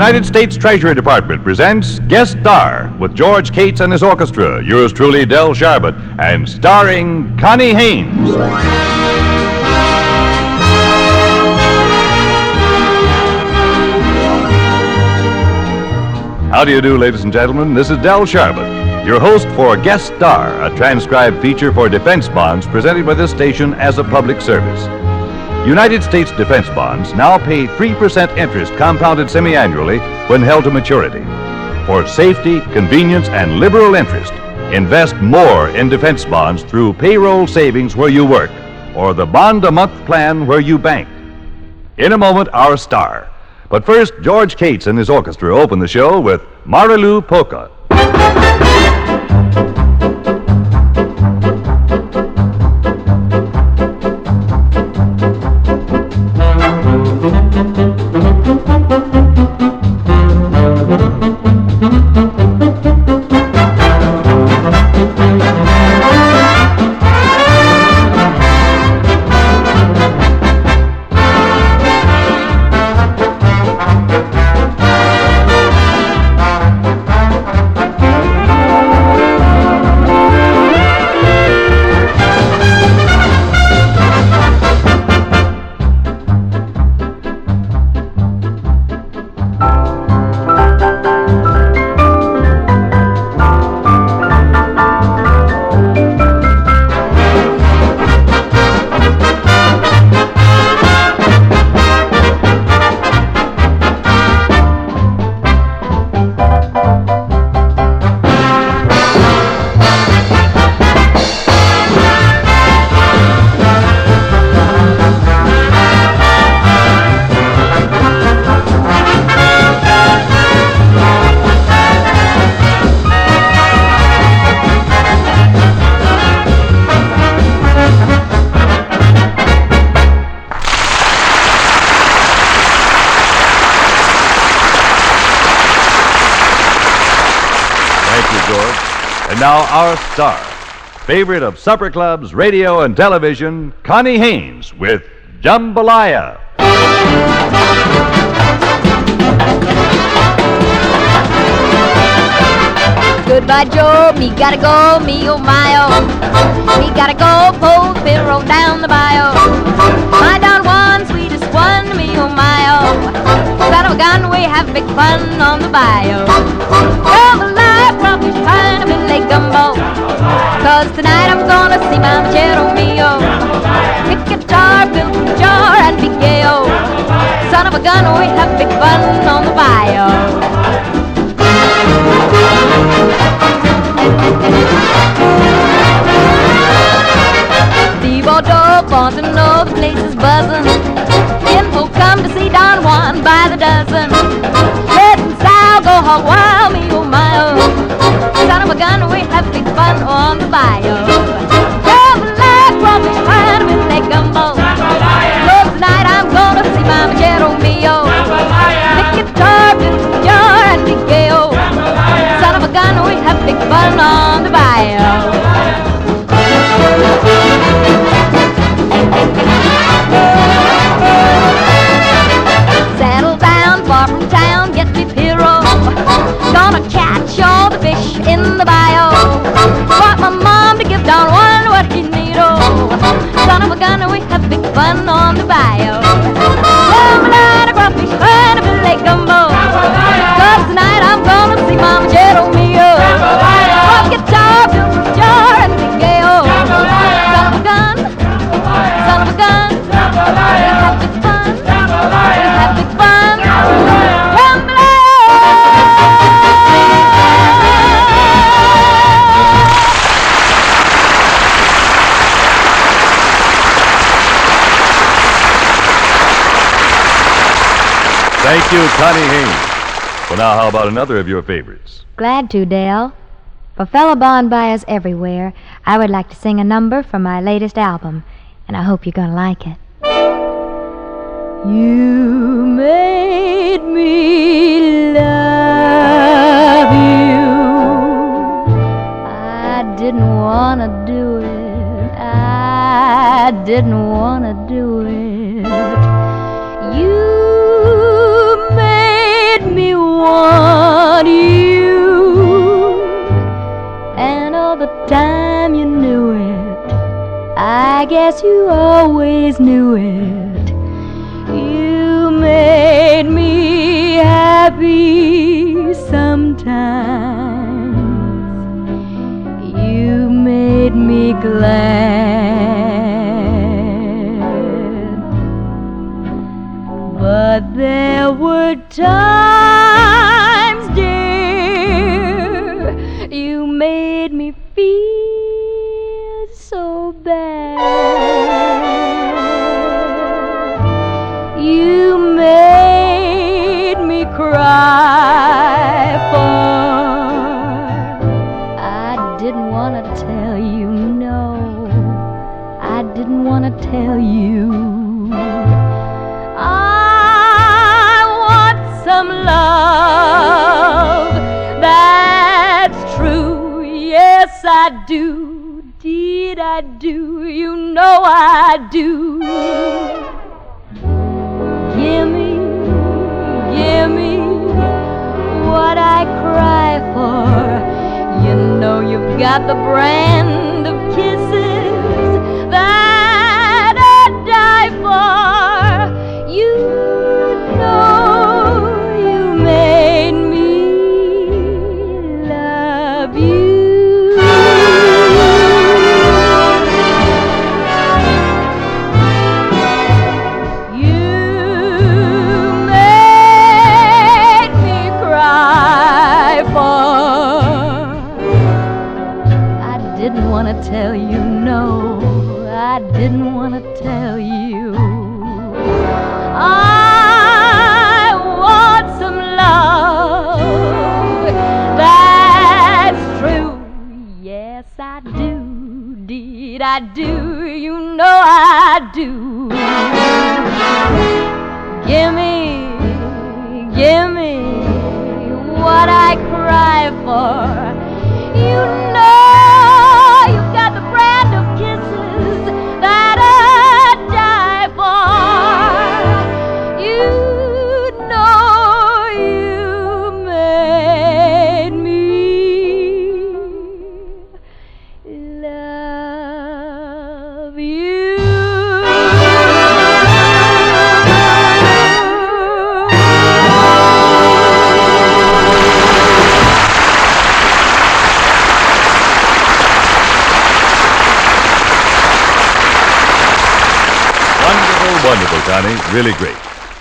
United States Treasury Department presents Guest Star with George Cates and his orchestra, yours truly, Del Sharbutt, and starring Connie Haynes. How do you do, ladies and gentlemen? This is Del Sharbutt, your host for Guest Star, a transcribed feature for defense bonds presented by this station as a public service. United States defense bonds now pay 3% interest compounded semi-annually when held to maturity. For safety, convenience, and liberal interest, invest more in defense bonds through payroll savings where you work or the bond a month plan where you bank. In a moment, our star. But first, George Cates and his orchestra open the show with Marilu Polka. Now our star, favorite of supper clubs, radio, and television, Connie Haynes with Jambalaya. Goodbye, Joe. Me gotta go. Me oh my oh. Me gotta go. Pull the roll down the bayou. My Yvonne, sweetest one. Me oh my oh. Of a gun, we have big fun on the bayou. Jambalaya, crawfish pie, and a filé gumbo. Cause tonight I'm gonna see my machero. Pick guitar, fill the jar, and be gay oh. Son of a gun, oh, we have big fun on the bayou. Steve Bordeaux know the place is buzzing. Come to see Yvonne by the dozen. And sour, go hog gun, we have big fun Thank you, Connie Haynes. Well, now, how about another of your favorites? Glad to, Del. For fellow bond buyers everywhere, I would like to sing a number from my latest album, and I hope you're going to like it. You made me love you. I didn't want to do it. I didn't want to do it. You made me want you. And all the time you knew it. I guess you always knew it. You made me happy sometimes. You made me glad. But there were times, tell you. I want some love that's true. Yes, I do. Deed, I do. You know I do. Gimme, gimme what I cry for. You know you've got the brand of kisses didn't want to tell you. I want some love that's true. Yes, I do. Deed, I do. You know I do. Gimme, gimme what I cry for. Wonderful, Connie. Really great.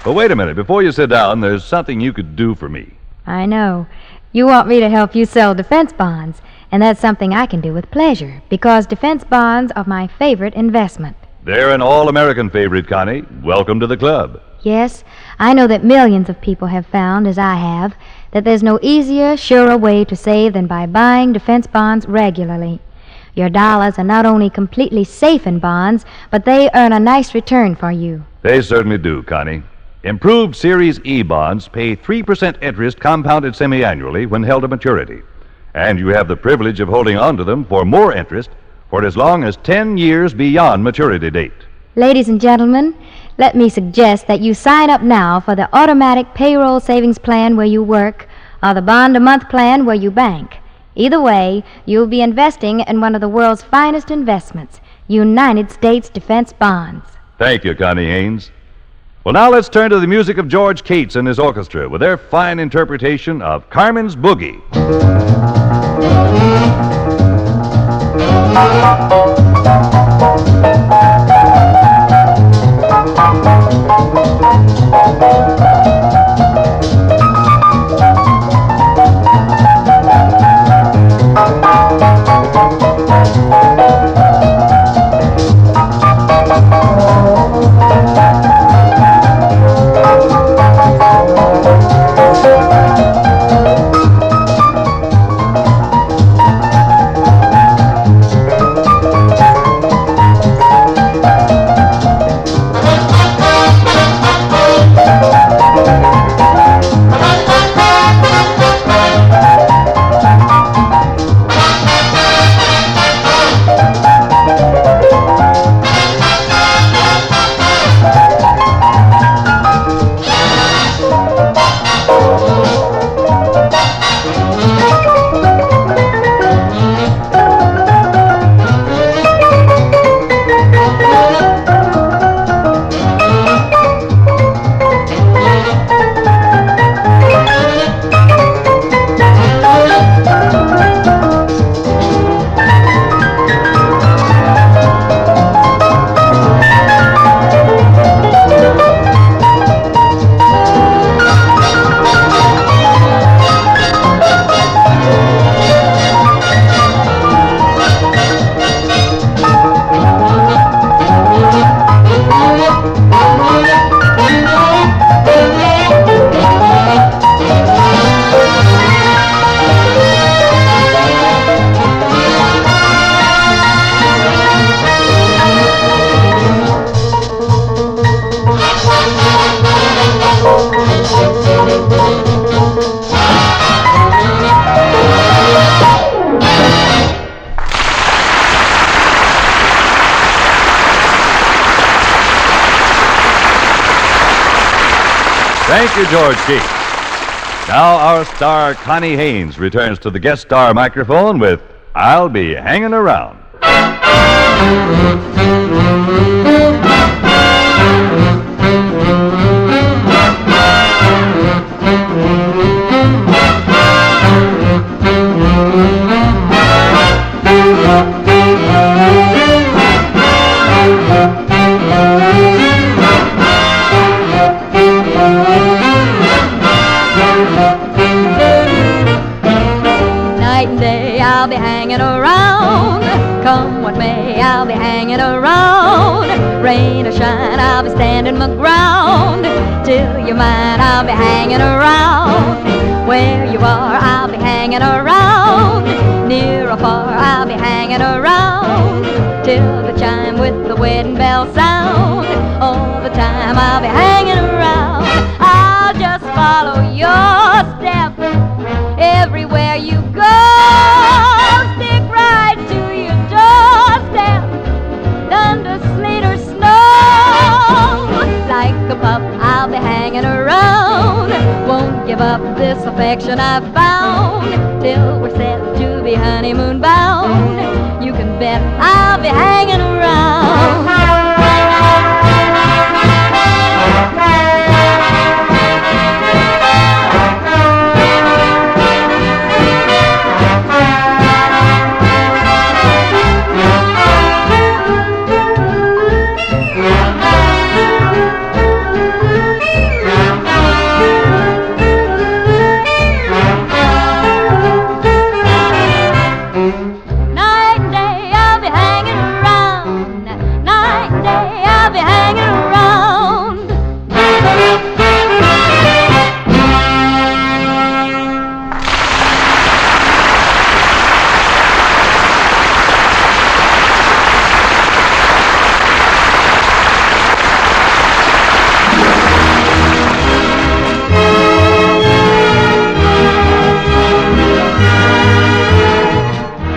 But wait a minute. Before you sit down, there's something you could do for me. I know. You want me to help you sell defense bonds, and that's something I can do with pleasure because defense bonds are my favorite investment. They're an all American favorite, Connie. Welcome to the club. Yes, I know that millions of people have found, as I have, that there's no easier, surer way to save than by buying defense bonds regularly. Your dollars are not only completely safe in bonds, but they earn a nice return for you. They certainly do, Connie. Improved Series E bonds pay 3% interest compounded semi annually when held to maturity. And you have the privilege of holding on to them for more interest for as long as 10 years beyond maturity date. Ladies and gentlemen, let me suggest that you sign up now for the automatic payroll savings plan where you work or the bond a month plan where you bank. Either way, you'll be investing in one of the world's finest investments, United States defense bonds. Thank you, Connie Haynes. Well, now let's turn to the music of George Cates and his orchestra with their fine interpretation of Carmen's Boogie. Thank you, George Cates. Now, our star, Connie Haynes, returns to the guest star microphone with I'll Be Hanging Around. I'll be hanging around. Where you are, I'll be hanging around. Near or far, I'll be hanging around. Till the chime with the wedding bell sound. All the time I'll be hanging around. Hanging around. Won't give up this affection I've found till we're set to be honeymoon bound. You can bet I'll be hanging around.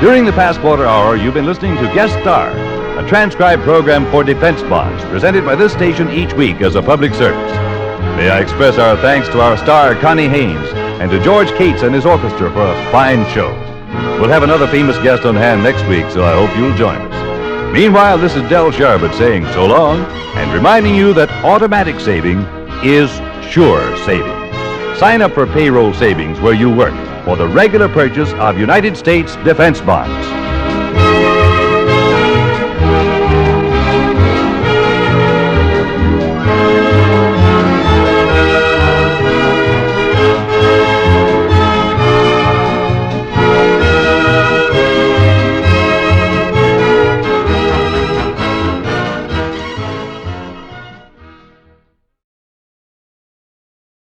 During the past quarter hour, you've been listening to Guest Star, a transcribed program for defense bonds presented by this station each week as a public service. May I express our thanks to our star, Connie Haynes, and to George Cates and his orchestra for a fine show. We'll have another famous guest on hand next week, so I hope you'll join us. Meanwhile, this is Del Sharbutt saying so long and reminding you that automatic saving is sure saving. Sign up for payroll savings where you work for the regular purchase of United States defense bonds.